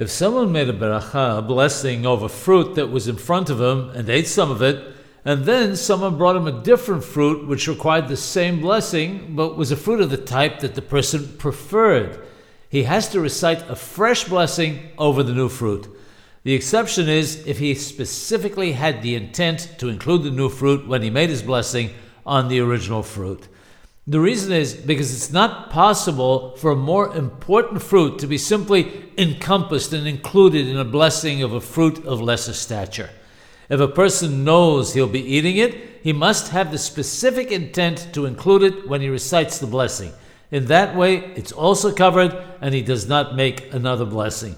If someone made a beracha, a blessing over fruit that was in front of him and ate some of it, and then someone brought him a different fruit which required the same blessing but was a fruit of the type that the person preferred, he has to recite a fresh blessing over the new fruit. The exception is if he specifically had the intent to include the new fruit when he made his blessing on the original fruit. The reason is because it's not possible for a more important fruit to be simply encompassed and included in a blessing of a fruit of lesser stature. If a person knows he'll be eating it, he must have the specific intent to include it when he recites the blessing. In that way, it's also covered and he does not make another blessing.